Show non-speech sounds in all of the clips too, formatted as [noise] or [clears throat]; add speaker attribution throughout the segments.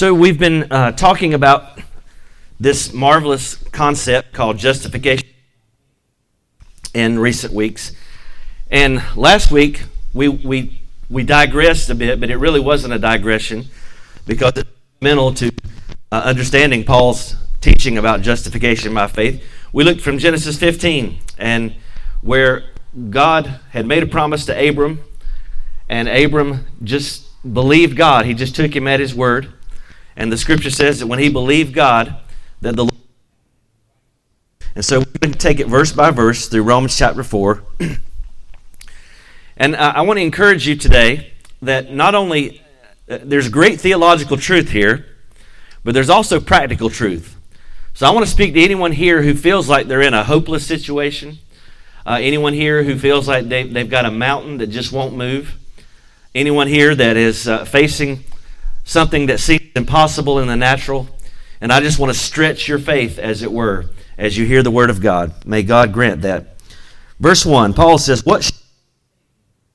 Speaker 1: So, we've been uh, talking about this marvelous concept called justification in recent weeks. And last week, we, we, we digressed a bit, but it really wasn't a digression because it's mental to uh, understanding Paul's teaching about justification by faith. We looked from Genesis 15 and where God had made a promise to Abram, and Abram just believed God. He just took him at his word. And the scripture says that when he believed God, that the Lord. and so we're going to take it verse by verse through Romans chapter 4. and I, I want to encourage you today that not only uh, there's great theological truth here, but there's also practical truth. So I want to speak to anyone here who feels like they're in a hopeless situation. Uh, anyone here who feels like they, they've got a mountain that just won't move. Anyone here that is uh, facing something that seems impossible in the natural. And I just want to stretch your faith, as it were, as you hear the word of God. May God grant that. Verse 1, Paul says, What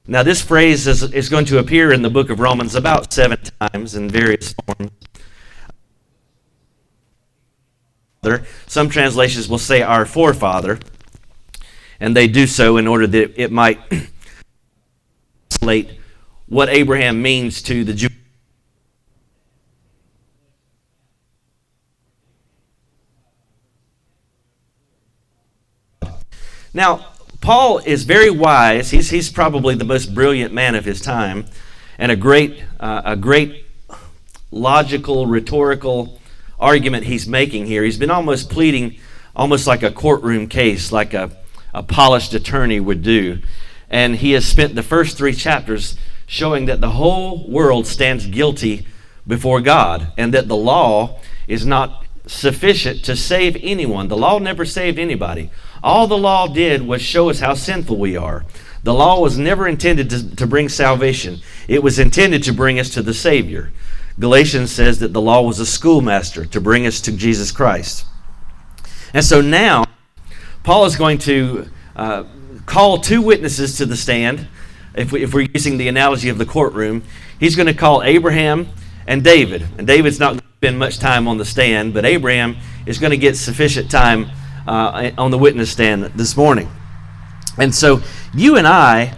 Speaker 1: now, this phrase is, is going to appear in the book of Romans about seven times in various forms. Some translations will say our forefather, and they do so in order that it might [clears throat] translate what Abraham means to the Jew. Now, Paul is very wise. He's, he's probably the most brilliant man of his time and a great, uh, a great logical, rhetorical argument he's making here. He's been almost pleading almost like a courtroom case, like a, a polished attorney would do. And he has spent the first three chapters showing that the whole world stands guilty before God and that the law is not sufficient to save anyone. The law never saved anybody. All the law did was show us how sinful we are. The law was never intended to, to bring salvation, it was intended to bring us to the Savior. Galatians says that the law was a schoolmaster to bring us to Jesus Christ. And so now, Paul is going to uh, call two witnesses to the stand. If, we, if we're using the analogy of the courtroom, he's going to call Abraham and David. And David's not going to spend much time on the stand, but Abraham is going to get sufficient time uh, on the witness stand this morning. And so you and I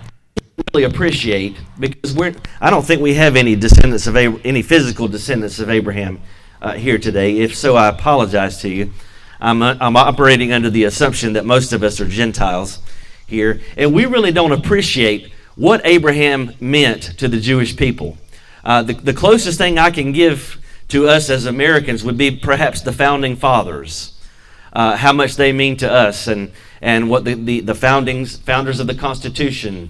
Speaker 1: really appreciate because we're I don't think we have any descendants of any physical descendants of Abraham uh, here today. If so, I apologize to you. I'm, uh, I'm operating under the assumption that most of us are Gentiles here, and we really don't appreciate what Abraham meant to the Jewish people. Uh, the, the closest thing I can give to us as Americans would be perhaps the founding fathers uh, how much they mean to us and, and what the, the, the foundings, founders of the Constitution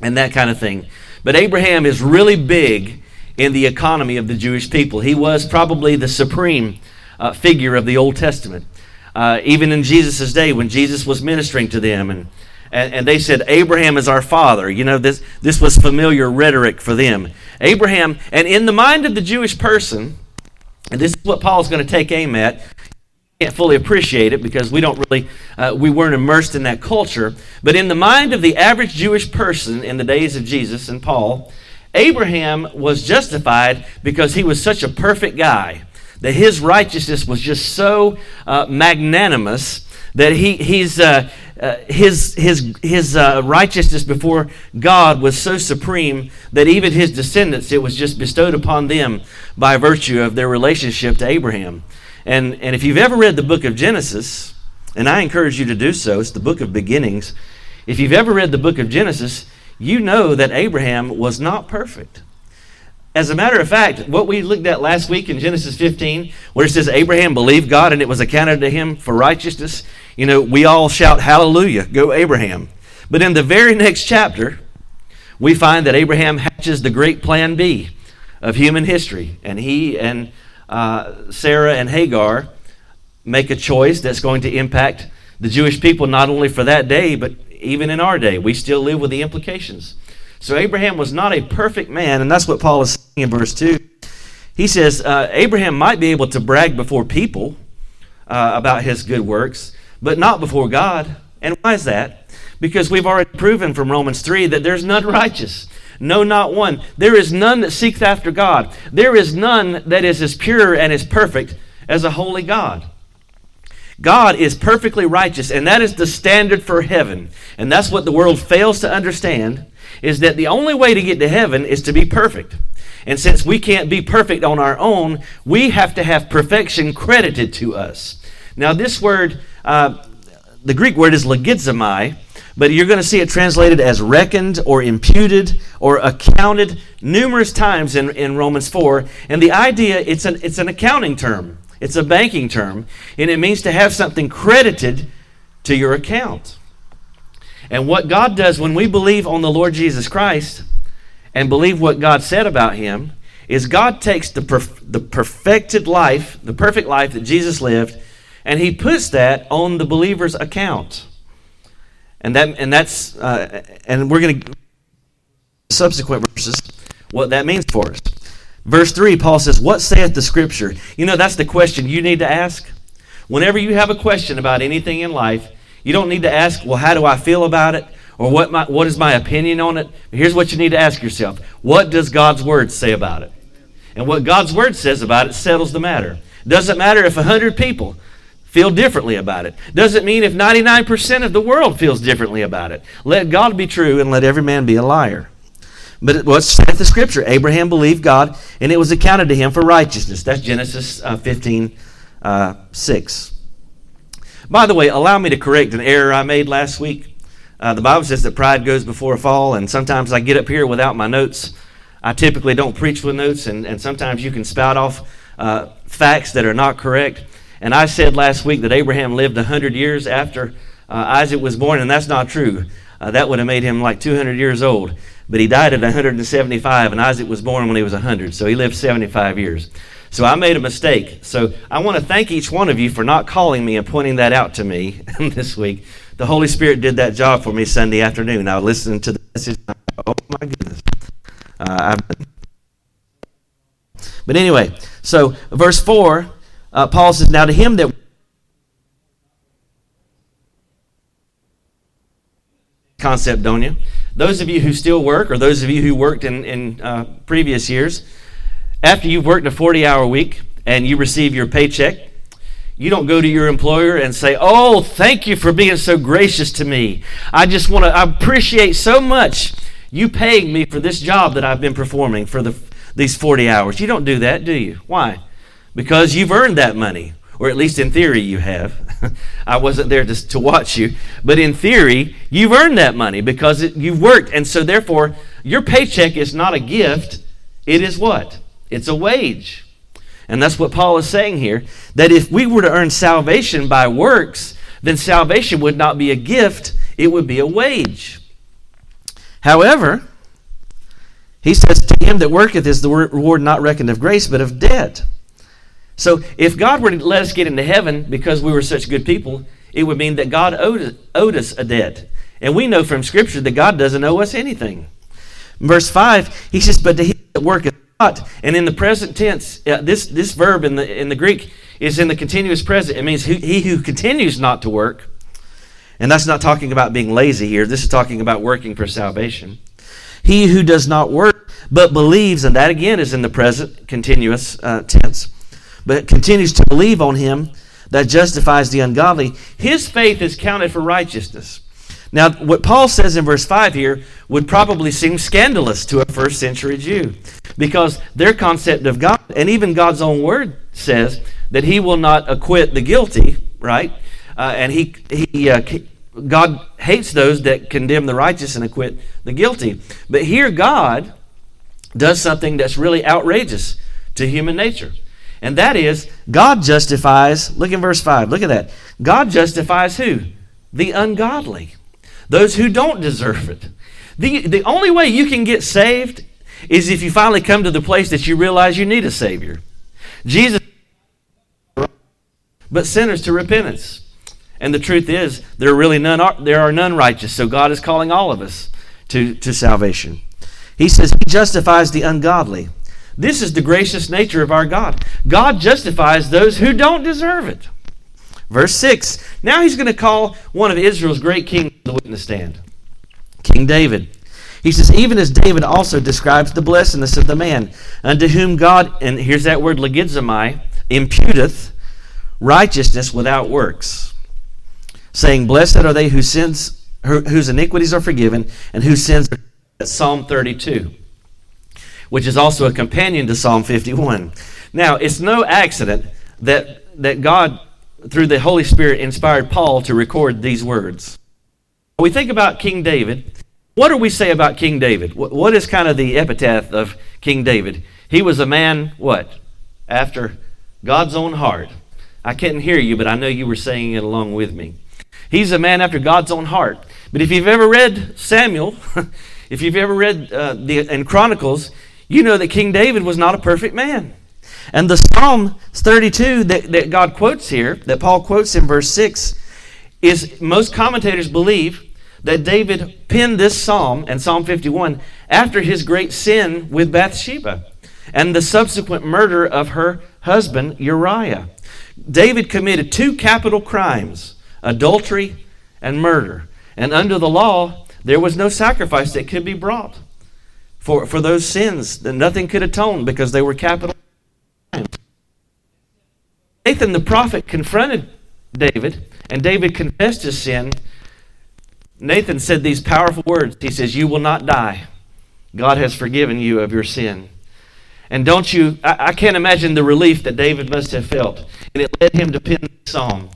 Speaker 1: and that kind of thing. But Abraham is really big in the economy of the Jewish people. He was probably the supreme uh, figure of the Old Testament. Uh, even in Jesus' day, when Jesus was ministering to them, and, and, and, they said, Abraham is our father. You know, this, this was familiar rhetoric for them. Abraham, and in the mind of the Jewish person, and this is what Paul's going to take aim at, can't fully appreciate it because we don't really uh, we weren't immersed in that culture but in the mind of the average jewish person in the days of jesus and paul abraham was justified because he was such a perfect guy that his righteousness was just so uh, magnanimous that he, he's, uh, uh, his, his, his uh, righteousness before God was so supreme that even his descendants, it was just bestowed upon them by virtue of their relationship to Abraham. And, and if you've ever read the book of Genesis, and I encourage you to do so, it's the book of beginnings. If you've ever read the book of Genesis, you know that Abraham was not perfect. As a matter of fact, what we looked at last week in Genesis 15, where it says Abraham believed God and it was accounted to him for righteousness, you know, we all shout, Hallelujah, go Abraham. But in the very next chapter, we find that Abraham hatches the great plan B of human history. And he and uh, Sarah and Hagar make a choice that's going to impact the Jewish people not only for that day, but even in our day. We still live with the implications. So Abraham was not a perfect man, and that's what Paul is saying in verse 2. He says uh, Abraham might be able to brag before people uh, about his good works, but not before God. And why is that? Because we've already proven from Romans 3 that there's none [laughs] righteous. No, not one. There is none that seeketh after God. There is none that is as pure and as perfect as a holy God. God is perfectly righteous, and that is the standard for heaven. And that's what the world fails to understand is that the only way to get to heaven is to be perfect. And since we can't be perfect on our own, we have to have perfection credited to us. Now, this word, uh, the Greek word is logizomai, but you're going to see it translated as reckoned or imputed or accounted numerous times in, in Romans 4. And the idea, it's an, it's an accounting term, it's a banking term, and it means to have something credited to your account. And what God does when we believe on the Lord Jesus Christ and believe what God said about him is God takes the, perf- the perfected life, the perfect life that Jesus lived, and he puts that on the believer's account. And that and that's uh, and we're going to subsequent verses what that means for us. Verse 3 Paul says, "What saith the scripture?" You know that's the question you need to ask. Whenever you have a question about anything in life, you don't need to ask, "Well, how do I feel about it?" or what my, what is my opinion on it? Here's what you need to ask yourself. What does God's word say about it? And what God's word says about it settles the matter. Doesn't matter if a 100 people feel differently about it. Doesn't mean if 99% of the world feels differently about it. Let God be true and let every man be a liar. But what's saith the scripture? Abraham believed God, and it was accounted to him for righteousness. That's Genesis uh, 15, uh, 6. By the way, allow me to correct an error I made last week. Uh, the Bible says that pride goes before a fall, and sometimes I get up here without my notes. I typically don't preach with notes, and, and sometimes you can spout off uh, facts that are not correct. And I said last week that Abraham lived 100 years after uh, Isaac was born, and that's not true. Uh, that would have made him like 200 years old. But he died at 175, and Isaac was born when he was 100, so he lived 75 years. So I made a mistake. So I want to thank each one of you for not calling me and pointing that out to me [laughs] this week. The Holy Spirit did that job for me Sunday afternoon. I listened to the message. Oh my goodness. Uh, but anyway, so verse 4 uh, Paul says, Now to him that concept, don't you? Those of you who still work, or those of you who worked in, in uh, previous years, after you've worked a 40 hour week and you receive your paycheck, you don't go to your employer and say, Oh, thank you for being so gracious to me. I just want to I appreciate so much you paying me for this job that I've been performing for the, these 40 hours. You don't do that, do you? Why? Because you've earned that money, or at least in theory you have. [laughs] I wasn't there to, to watch you, but in theory, you've earned that money because it, you've worked. And so, therefore, your paycheck is not a gift, it is what? It's a wage. And that's what Paul is saying here that if we were to earn salvation by works, then salvation would not be a gift, it would be a wage. However, he says, To him that worketh is the reward not reckoned of grace, but of debt. So if God were to let us get into heaven because we were such good people, it would mean that God owed, owed us a debt. And we know from Scripture that God doesn't owe us anything. verse 5, he says, But to him that worketh not. And in the present tense, uh, this, this verb in the, in the Greek is in the continuous present. It means he, he who continues not to work. And that's not talking about being lazy here. This is talking about working for salvation. He who does not work, but believes, and that again is in the present continuous uh, tense but continues to believe on him that justifies the ungodly, his faith is counted for righteousness. Now, what Paul says in verse 5 here would probably seem scandalous to a first century Jew because their concept of God, and even God's own word says that he will not acquit the guilty, right? Uh, and he, he uh, God hates those that condemn the righteous and acquit the guilty. But here, God does something that's really outrageous to human nature. And that is, God justifies, look in verse 5, look at that. God justifies who? The ungodly, those who don't deserve it. The, the only way you can get saved is if you finally come to the place that you realize you need a Savior. Jesus, but sinners to repentance. And the truth is, there are really none, there are none righteous, so God is calling all of us to, to salvation. He says, He justifies the ungodly. This is the gracious nature of our God. God justifies those who don't deserve it. Verse 6 Now he's going to call one of Israel's great kings to the witness stand King David. He says, even as David also describes the blessedness of the man, unto whom God, and here's that word logizomai, imputeth righteousness without works, saying, Blessed are they whose sins, whose iniquities are forgiven, and whose sins are. Psalm 32, which is also a companion to Psalm 51. Now, it's no accident that, that God, through the Holy Spirit, inspired Paul to record these words. When we think about King David, what do we say about King David? What is kind of the epitaph of King David? He was a man, what? After God's own heart. I couldn't hear you, but I know you were saying it along with me. He's a man after God's own heart. But if you've ever read Samuel, [laughs] if you've ever read uh, the in Chronicles, you know that King David was not a perfect man. And the Psalm 32 that, that God quotes here, that Paul quotes in verse 6, is most commentators believe that David penned this psalm and Psalm 51 after his great sin with Bathsheba and the subsequent murder of her husband Uriah. David committed two capital crimes adultery and murder. And under the law, there was no sacrifice that could be brought for, for those sins. That nothing could atone because they were capital crimes. Nathan the prophet confronted David, and David confessed his sin Nathan said these powerful words. He says, You will not die. God has forgiven you of your sin. And don't you, I, I, can't imagine the relief that David must have felt. And it led him to pen the psalm.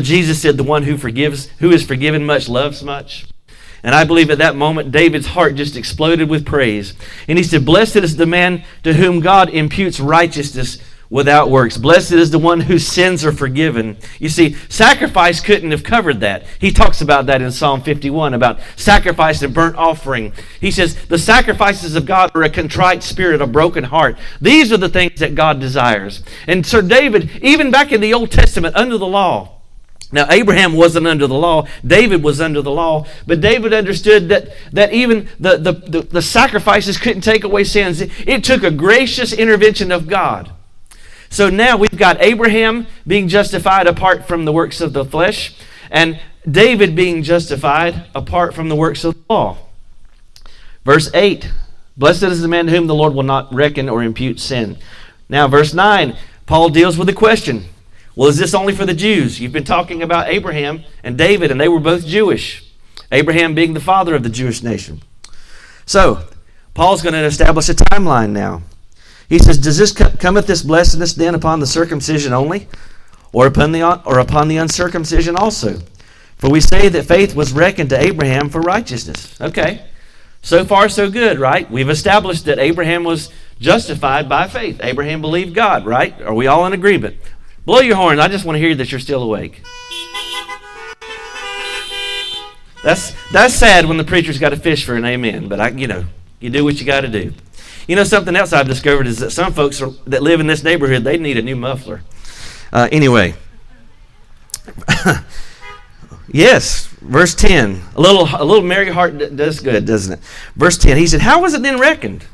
Speaker 1: Jesus said, The one who forgives, who is forgiven much, loves much. And I believe at that moment, David's heart just exploded with praise. And he said, Blessed is the man to whom God imputes righteousness without works. Blessed is the one whose sins are forgiven. You see, sacrifice couldn't have covered that. He talks about that in Psalm 51 about sacrifice and burnt offering. He says, The sacrifices of God are a contrite spirit, a broken heart. These are the things that God desires. And Sir David, even back in the Old Testament, under the law, now, Abraham wasn't under the law. David was under the law. But David understood that, that even the, the, the, the sacrifices couldn't take away sins. It took a gracious intervention of God. So now we've got Abraham being justified apart from the works of the flesh, and David being justified apart from the works of the law. Verse 8 Blessed is the man whom the Lord will not reckon or impute sin. Now, verse 9, Paul deals with the question Well, is this only for the Jews? You've been talking about Abraham and David, and they were both Jewish. Abraham being the father of the Jewish nation. So, Paul's going to establish a timeline now. He says, Does this come cometh this blessedness then upon the circumcision only, or upon the or upon the uncircumcision also? For we say that faith was reckoned to Abraham for righteousness. Okay. So far, so good, right? We've established that Abraham was justified by faith. Abraham believed God, right? Are we all in agreement? Blow your horn. I just want to hear that you're still awake. That's that's sad when the preacher's got to fish for an amen, but I, you know, you do what you got to do. You know, something else I've discovered is that some folks are, that live in this neighborhood, they need a new muffler. Uh, anyway. [laughs] yes, verse 10. A little, a little merry heart does good, doesn't it? Verse 10. He said, How was it then reckoned?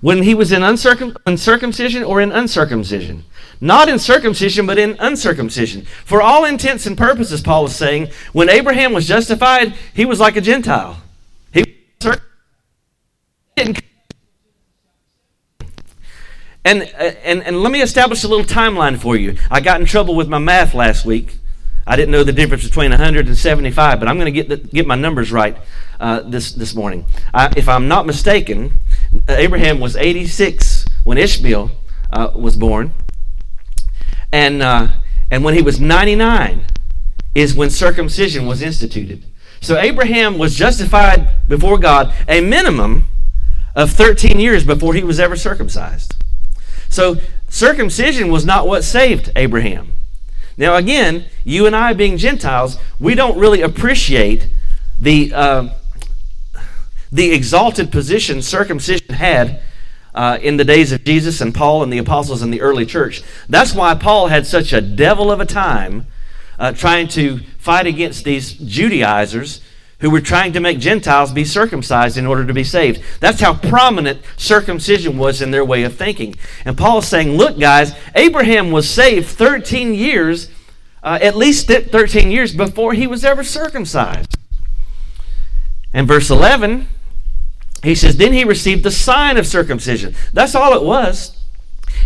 Speaker 1: When he was in uncircum- uncircumcision or in uncircumcision? Not in circumcision, but in uncircumcision. For all intents and purposes, Paul was saying, when Abraham was justified, he was like a Gentile. He didn't and, and, and let me establish a little timeline for you. I got in trouble with my math last week. I didn't know the difference between 175, but I'm going to get, get my numbers right uh, this, this morning. I, if I'm not mistaken, Abraham was 86 when Ishmael uh, was born. And, uh, and when he was 99 is when circumcision was instituted. So Abraham was justified before God a minimum of 13 years before he was ever circumcised. So circumcision was not what saved Abraham. Now, again, you and I being Gentiles, we don't really appreciate the, uh, the exalted position circumcision had uh, in the days of Jesus and Paul and the apostles in the early church. That's why Paul had such a devil of a time uh, trying to fight against these Judaizers who were trying to make Gentiles be circumcised in order to be saved. That's how prominent circumcision was in their way of thinking. And Paul's saying, look, guys, Abraham was saved 13 years, uh, at least 13 years before he was ever circumcised. And verse 11, he says, Then he received the sign of circumcision. That's all it was.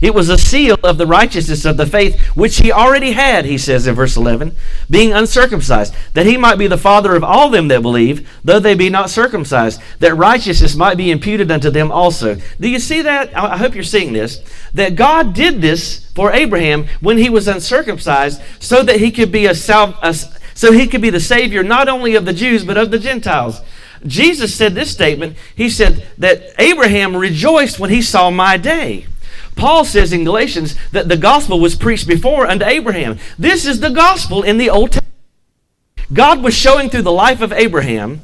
Speaker 1: It was a seal of the righteousness of the faith which he already had, he says in verse 11, being uncircumcised, that he might be the father of all them that believe, though they be not circumcised, that righteousness might be imputed unto them also. Do you see that? I hope you're seeing this. That God did this for Abraham when he was uncircumcised so that he could be a, sal- a so he could be the savior not only of the Jews but of the Gentiles. Jesus said this statement. He said that Abraham rejoiced when he saw my day. Paul says in Galatians that the gospel was preached before unto Abraham. This is the gospel in the Old Testament. God was showing through the life of Abraham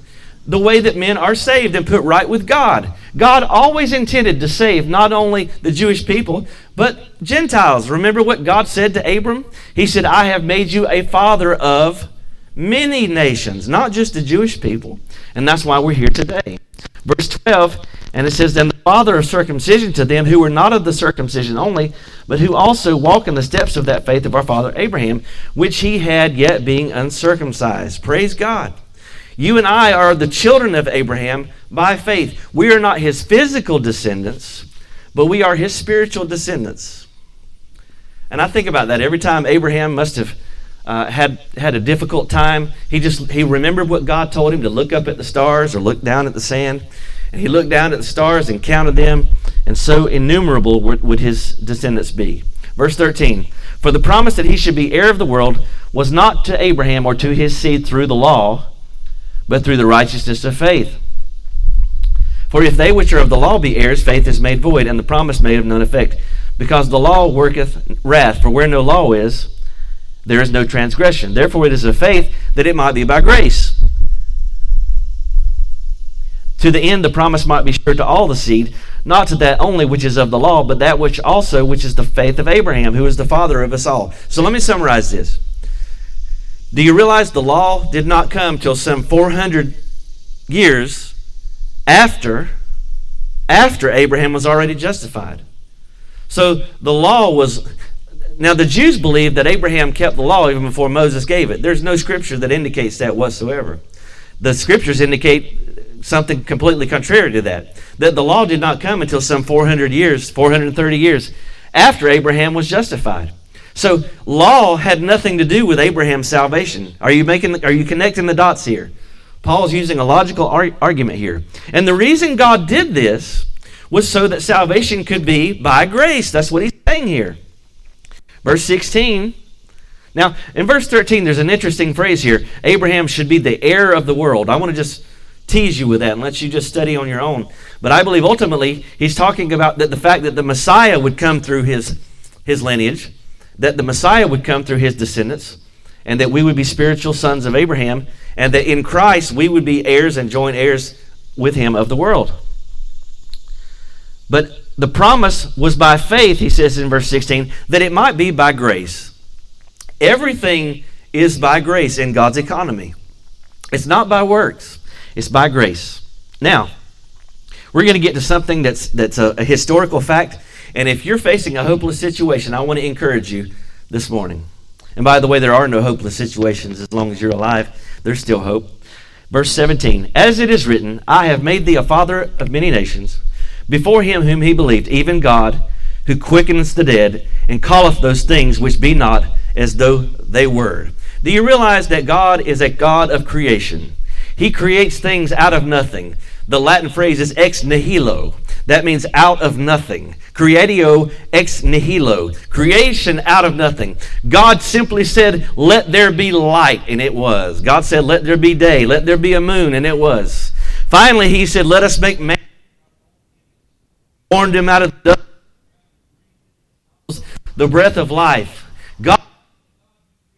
Speaker 1: the way that men are saved and put right with God. God always intended to save not only the Jewish people, but Gentiles. Remember what God said to Abram? He said, I have made you a father of many nations, not just the Jewish people. And that's why we're here today. Verse 12, and it says, And the father of circumcision to them who were not of the circumcision only, but who also walk in the steps of that faith of our father Abraham, which he had yet being uncircumcised. Praise God. You and I are the children of Abraham by faith. We are not his physical descendants, but we are his spiritual descendants. And I think about that every time Abraham must have uh, had had a difficult time. He just he remembered what God told him to look up at the stars or look down at the sand. And he looked down at the stars and counted them, and so innumerable would, would his descendants be. Verse 13 For the promise that he should be heir of the world was not to Abraham or to his seed through the law, but through the righteousness of faith. For if they which are of the law be heirs, faith is made void, and the promise made of none effect. Because the law worketh wrath, for where no law is, there is no transgression. Therefore it is of faith that it might be by grace to the end the promise might be sure to all the seed, not to that only which is of the law, but that which also which is the faith of Abraham, who is the father of us all. So let me summarize this. Do you realize the law did not come till some 400 years after after Abraham was already justified? So the law was now the Jews believed that Abraham kept the law even before Moses gave it. There's no scripture that indicates that whatsoever. The scriptures indicate something completely contrary to that. That the law did not come until some 400 years, 430 years after Abraham was justified. So law had nothing to do with Abraham's salvation. Are you making are you connecting the dots here? Paul's using a logical ar- argument here. And the reason God did this was so that salvation could be by grace. That's what he's saying here. Verse 16 now, in verse 13, there's an interesting phrase here. Abraham should be the heir of the world. I want to just tease you with that and let you just study on your own. But I believe ultimately he's talking about that the fact that the Messiah would come through his his lineage, that the Messiah would come through his descendants, and that we would be spiritual sons of Abraham, and that in Christ we would be heirs and joint heirs with him of the world. But the promise was by faith, he says in verse 16, that it might be by grace. Everything is by grace in God's economy. It's not by works. It's by grace. Now, we're going to get to something that's that's a, a historical fact. And if you're facing a hopeless situation, I want to encourage you this morning. And by the way, there are no hopeless situations as long as you're alive. There's still hope. Verse 17 As it is written, I have made thee a father of many nations, before him whom he believed, even God, who quickens the dead, and calleth those things which be not as though they were. Do you realize that God is a God of creation? He creates things out of nothing. The Latin phrase is ex nihilo. That means out of nothing. Creatio ex nihilo. Creation out of nothing. God simply said, Let there be light, and it was. God said, Let there be day. Let there be a moon, and it was. Finally, He said, Let us make man. Formed him out of the the breath of life. God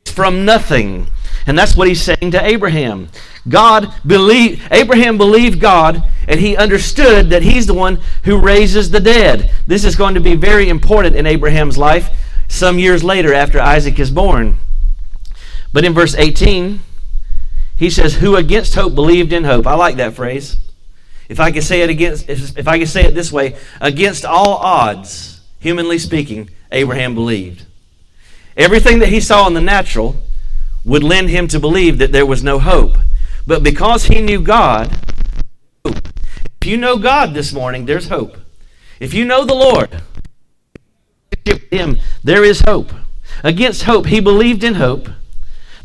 Speaker 1: from nothing. And that's what he's saying to Abraham. God believed, Abraham believed God, and he understood that he's the one who raises the dead. This is going to be very important in Abraham's life some years later after Isaac is born. But in verse 18, he says, Who against hope believed in hope. I like that phrase. If I could say it against if I could say it this way, against all odds, humanly speaking, Abraham believed. Everything that he saw in the natural would lend him to believe that there was no hope. But because he knew God, hope. If you know God this morning, there's hope. If you know the Lord, him, there is hope. Against hope, he believed in hope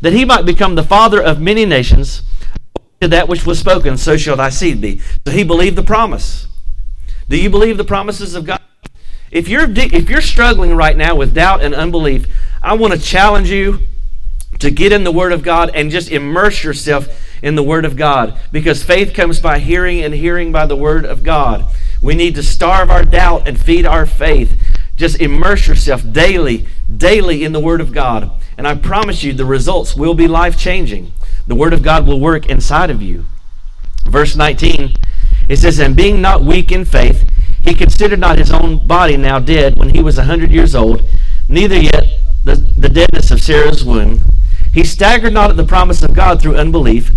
Speaker 1: that he might become the father of many nations. To that which was spoken, so shall thy seed be. So he believed the promise. Do you believe the promises of God? If you're if you're struggling right now with doubt and unbelief, I want to challenge you to get in the Word of God and just immerse yourself in the Word of God because faith comes by hearing and hearing by the Word of God. We need to starve our doubt and feed our faith. Just immerse yourself daily, daily in the Word of God. And I promise you, the results will be life changing. The Word of God will work inside of you. Verse 19, it says, And being not weak in faith, he considered not his own body now dead when he was a hundred years old, neither yet the, the deadness of Sarah's womb. He staggered not at the promise of God through unbelief,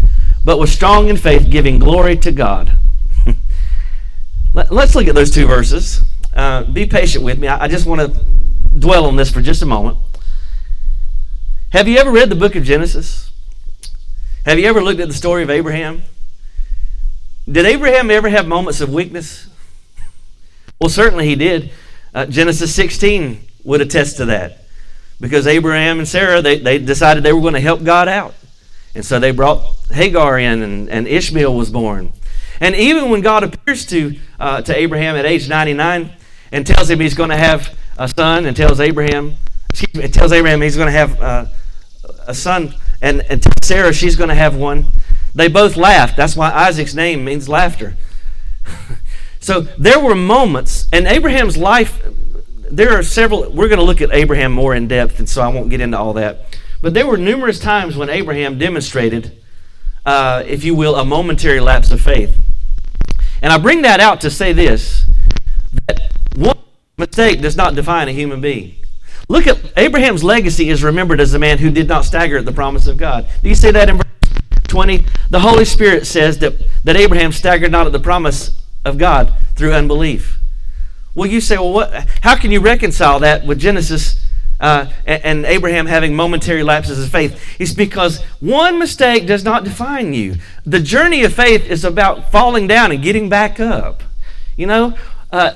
Speaker 1: but was strong in faith, giving glory to God. [laughs] Let, us look at those two verses. Uh, be patient with me. I, I just want to dwell on this for just a moment. Have you ever read the book of Genesis? Have you ever looked at the story of Abraham? Did Abraham ever have moments of weakness? Well, certainly he did. Uh, Genesis 16 would attest to that because Abraham and Sarah, they, they decided they were going to help God out. And so they brought Hagar in, and, and Ishmael was born. And even when God appears to, uh, to Abraham at age 99 and tells him he's going to have a son, and tells Abraham, excuse me, tells Abraham he's going to have uh, a son, and, and tells Sarah she's going to have one, they both laughed. That's why Isaac's name means laughter. [laughs] so there were moments, and Abraham's life, there are several, we're going to look at Abraham more in depth, and so I won't get into all that. But there were numerous times when Abraham demonstrated, uh, if you will, a momentary lapse of faith. And I bring that out to say this that one mistake does not define a human being. Look at Abraham's legacy is remembered as a man who did not stagger at the promise of God. Do you see that in verse 20? The Holy Spirit says that, that Abraham staggered not at the promise of God through unbelief. Well, you say, well, what, how can you reconcile that with Genesis uh, and, and, Abraham having momentary lapses of faith? It's because one mistake does not define you. The journey of faith is about falling down and getting back up. You know, uh,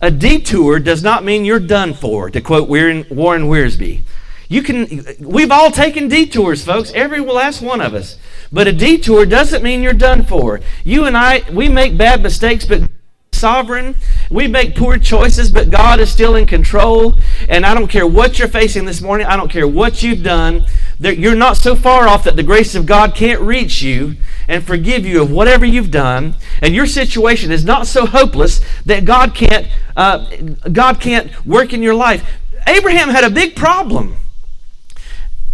Speaker 1: a detour does not mean you're done for, to quote Warren Wiersbe. You can, we've all taken detours, folks. Every last one of us. But a detour doesn't mean you're done for. You and I, we make bad mistakes, but sovereign. We make poor choices, but God is still in control. And I don't care what you're facing this morning. I don't care what you've done. You're not so far off that the grace of God can't reach you and forgive you of whatever you've done. And your situation is not so hopeless that God can't, uh, God can't work in your life. Abraham had a big problem.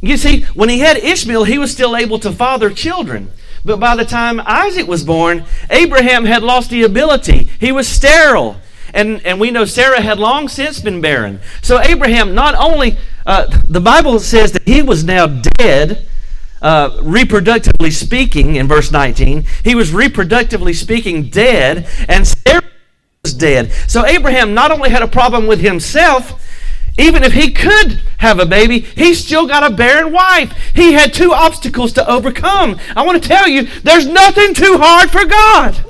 Speaker 1: You see, when he had Ishmael, he was still able to father children. But by the time Isaac was born, Abraham had lost the ability. He was sterile. And, and we know Sarah had long since been barren. So Abraham, not only, uh, the Bible says that he was now dead, uh, reproductively speaking, in verse 19. He was reproductively speaking dead, and Sarah was dead. So Abraham not only had a problem with himself, even if he could have a baby, he still got a barren wife. He had two obstacles to overcome. I want to tell you, there's nothing too hard for God.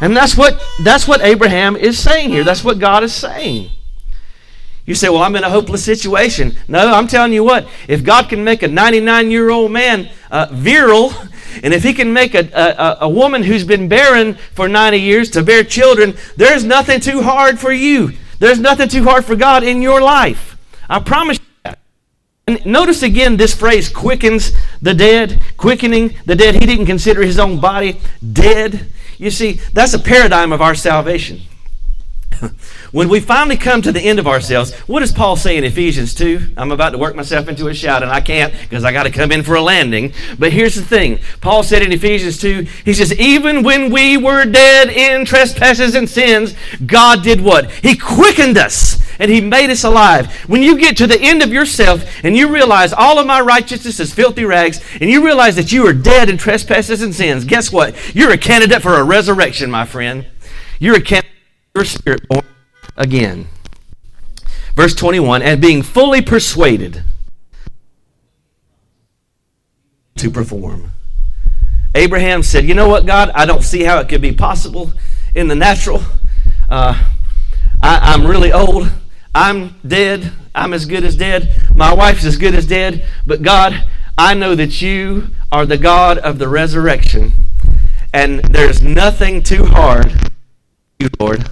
Speaker 1: And that's what that's what Abraham is saying here. That's what God is saying. You say, Well, I'm in a hopeless situation. No, I'm telling you what, if God can make a 99 year old man uh, virile, and if He can make a, a, a woman who's been barren for 90 years to bear children, there's nothing too hard for you. There's nothing too hard for God in your life. I promise you that. And notice again this phrase quickens the dead, quickening the dead. He didn't consider his own body dead. You see, that's a paradigm of our salvation. When we finally come to the end of ourselves, what does Paul say in Ephesians 2? I'm about to work myself into a shout, and I can't because I got to come in for a landing. But here's the thing Paul said in Ephesians 2, he says, Even when we were dead in trespasses and sins, God did what? He quickened us and he made us alive. When you get to the end of yourself and you realize all of my righteousness is filthy rags, and you realize that you are dead in trespasses and sins, guess what? You're a candidate for a resurrection, my friend. You're a candidate your spirit born again. Verse 21 and being fully persuaded to perform. Abraham said, You know what, God? I don't see how it could be possible in the natural. Uh, I, I'm really old. I'm dead. I'm as good as dead. My wife's as good as dead. But God, I know that you are the God of the resurrection. And there's nothing too hard you, Lord.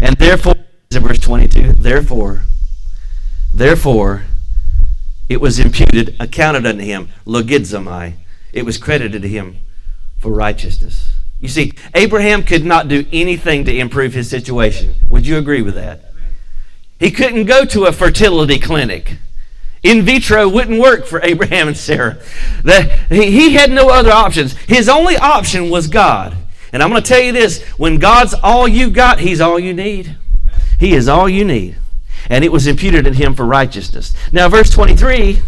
Speaker 1: And therefore, in verse 22, therefore, therefore, it was imputed, accounted unto him, logizomai. It was credited to him for righteousness. You see, Abraham could not do anything to improve his situation. Would you agree with that? He couldn't go to a fertility clinic. In vitro wouldn't work for Abraham and Sarah. He had no other options. His only option was God. And I'm going to tell you this when God's all you've got, He's all you need. He is all you need. And it was imputed in Him for righteousness. Now, verse 23,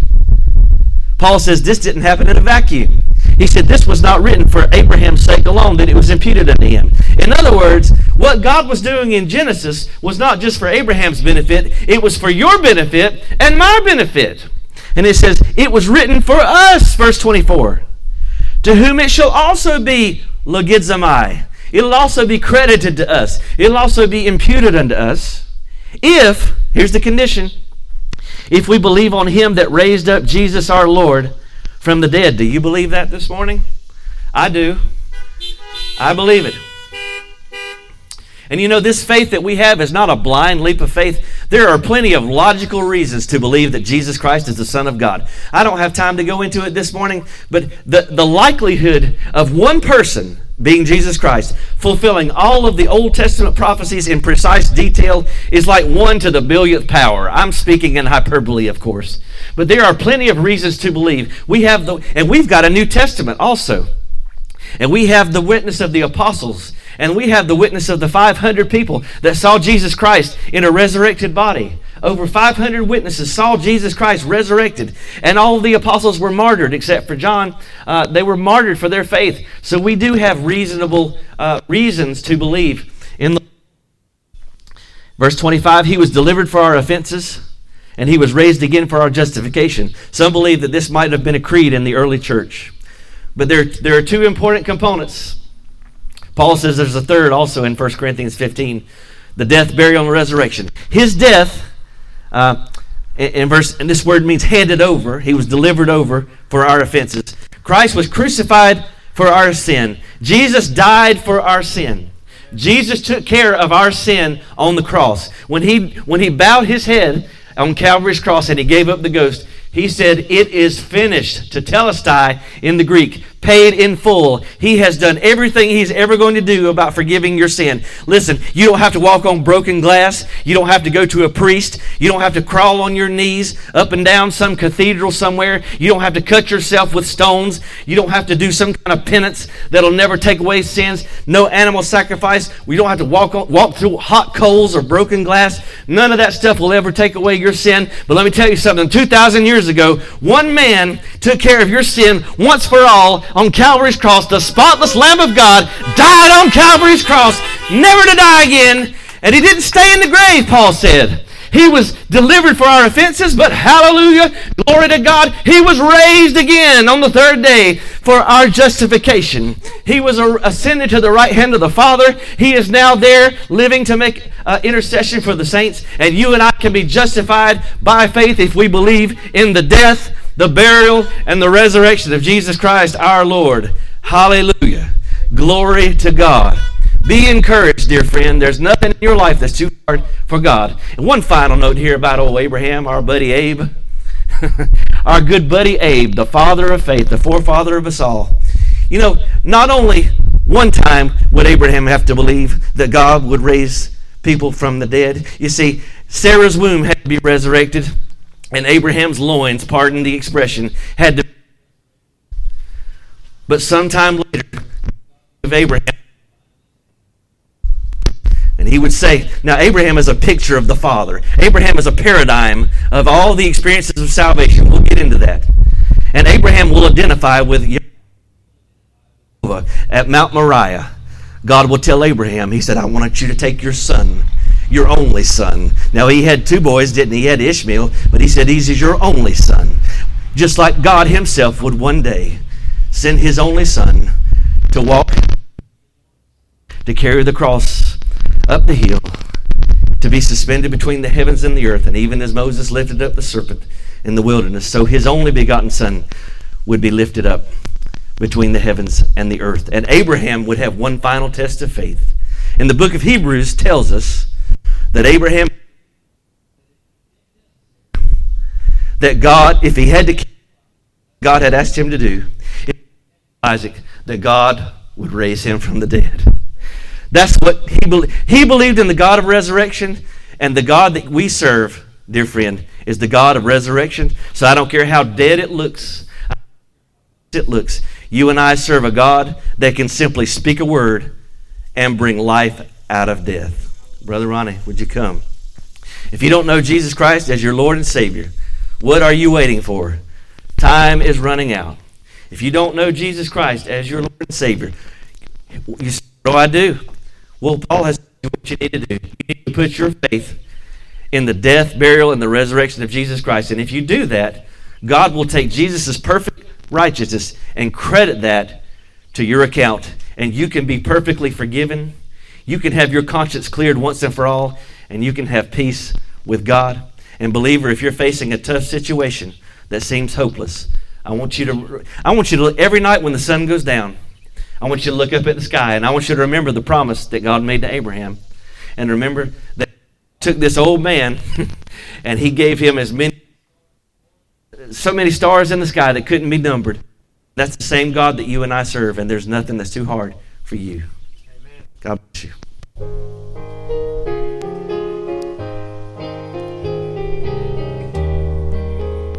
Speaker 1: Paul says this didn't happen in a vacuum. He said this was not written for Abraham's sake alone, that it was imputed unto him. In other words, what God was doing in Genesis was not just for Abraham's benefit, it was for your benefit and my benefit. And it says, it was written for us, verse 24, to whom it shall also be logizomai. It'll also be credited to us. It'll also be imputed unto us. If, here's the condition, if we believe on him that raised up Jesus our Lord from the dead. Do you believe that this morning? I do. I believe it. And you know, this faith that we have is not a blind leap of faith. There are plenty of logical reasons to believe that Jesus Christ is the Son of God. I don't have time to go into it this morning, but the, the likelihood of one person being Jesus Christ, fulfilling all of the Old Testament prophecies in precise detail, is like one to the billionth power. I'm speaking in hyperbole, of course. But there are plenty of reasons to believe. We have the, and we've got a New Testament also. And we have the witness of the apostles. And we have the witness of the 500 people that saw Jesus Christ in a resurrected body. Over 500 witnesses saw Jesus Christ resurrected, and all the apostles were martyred except for John. Uh, they were martyred for their faith. So we do have reasonable uh, reasons to believe in the. Verse 25 He was delivered for our offenses, and he was raised again for our justification. Some believe that this might have been a creed in the early church. But there, there are two important components. Paul says there's a third also in 1 Corinthians 15 the death, burial, and resurrection. His death uh, in verse, and this word means handed over. He was delivered over for our offenses. Christ was crucified for our sin. Jesus died for our sin. Jesus took care of our sin on the cross. When he, when he bowed his head on Calvary's cross and he gave up the ghost, he said, It is finished. Tetelestai in the Greek paid in full. He has done everything he's ever going to do about forgiving your sin. Listen, you don't have to walk on broken glass. You don't have to go to a priest. You don't have to crawl on your knees up and down some cathedral somewhere. You don't have to cut yourself with stones. You don't have to do some kind of penance that'll never take away sins. No animal sacrifice. We don't have to walk on, walk through hot coals or broken glass. None of that stuff will ever take away your sin. But let me tell you something. 2,000 years ago, one man took care of your sin once for all on Calvary's cross. The spotless Lamb of God died on Calvary's cross, never to die again. And he didn't stay in the grave, Paul said. He was delivered for our offenses, but hallelujah, glory to God, he was raised again on the third day for our justification. He was ascended to the right hand of the Father. He is now there living to make uh, intercession for the saints, and you and I can be justified by faith if we believe in the death, the burial, and the resurrection of Jesus Christ our Lord. Hallelujah. Glory to God. Be encouraged, dear friend. There's nothing in your life that's too hard for God. And one final note here about old Abraham, our buddy Abe. [laughs] our good buddy Abe, the father of faith, the forefather of us all. You know, not only one time would Abraham have to believe that God would raise people from the dead. You see, Sarah's womb had to be resurrected and Abraham's loins, pardon the expression, had to. But sometime later, of Abraham, and he would say, now Abraham is a picture of the Father. Abraham is a paradigm of all the experiences of salvation. We'll get into that. And Abraham will identify with Jehovah at Mount Moriah. God will tell Abraham, He said, I want you to take your son your only son. Now, he had two boys, didn't he? He had Ishmael, but he said, He's your only son. Just like God himself would one day send his only son to walk, to carry the cross up the hill, to be suspended between the heavens and the earth, and even as Moses lifted up the serpent in the wilderness, so his only begotten son would be lifted up between the heavens and the earth. And Abraham would have one final test of faith. And the book of Hebrews tells us that Abraham that God, if he had to God had asked him to do, Isaac, that God would raise him from the dead. That's what he believed. He believed in the God of resurrection, and the God that we serve, dear friend, is the God of resurrection. So I don't care how dead it looks. It looks. You and I serve a God that can simply speak a word and bring life out of death. Brother Ronnie, would you come? If you don't know Jesus Christ as your Lord and Savior, what are you waiting for? Time is running out. If you don't know Jesus Christ as your Lord and Savior, you, what do I do? Well, Paul has what you need to do. You need to put your faith in the death, burial, and the resurrection of Jesus Christ. And if you do that, God will take Jesus' perfect righteousness and credit that to your account. And you can be perfectly forgiven. You can have your conscience cleared once and for all. And you can have peace with God. And, believer, if you're facing a tough situation that seems hopeless, I want you to, I want you to, every night when the sun goes down, I want you to look up at the sky and I want you to remember the promise that God made to Abraham. And remember that took this old man [laughs] and he gave him as many so many stars in the sky that couldn't be numbered. That's the same God that you and I serve, and there's nothing that's too hard for you. Amen. God bless you.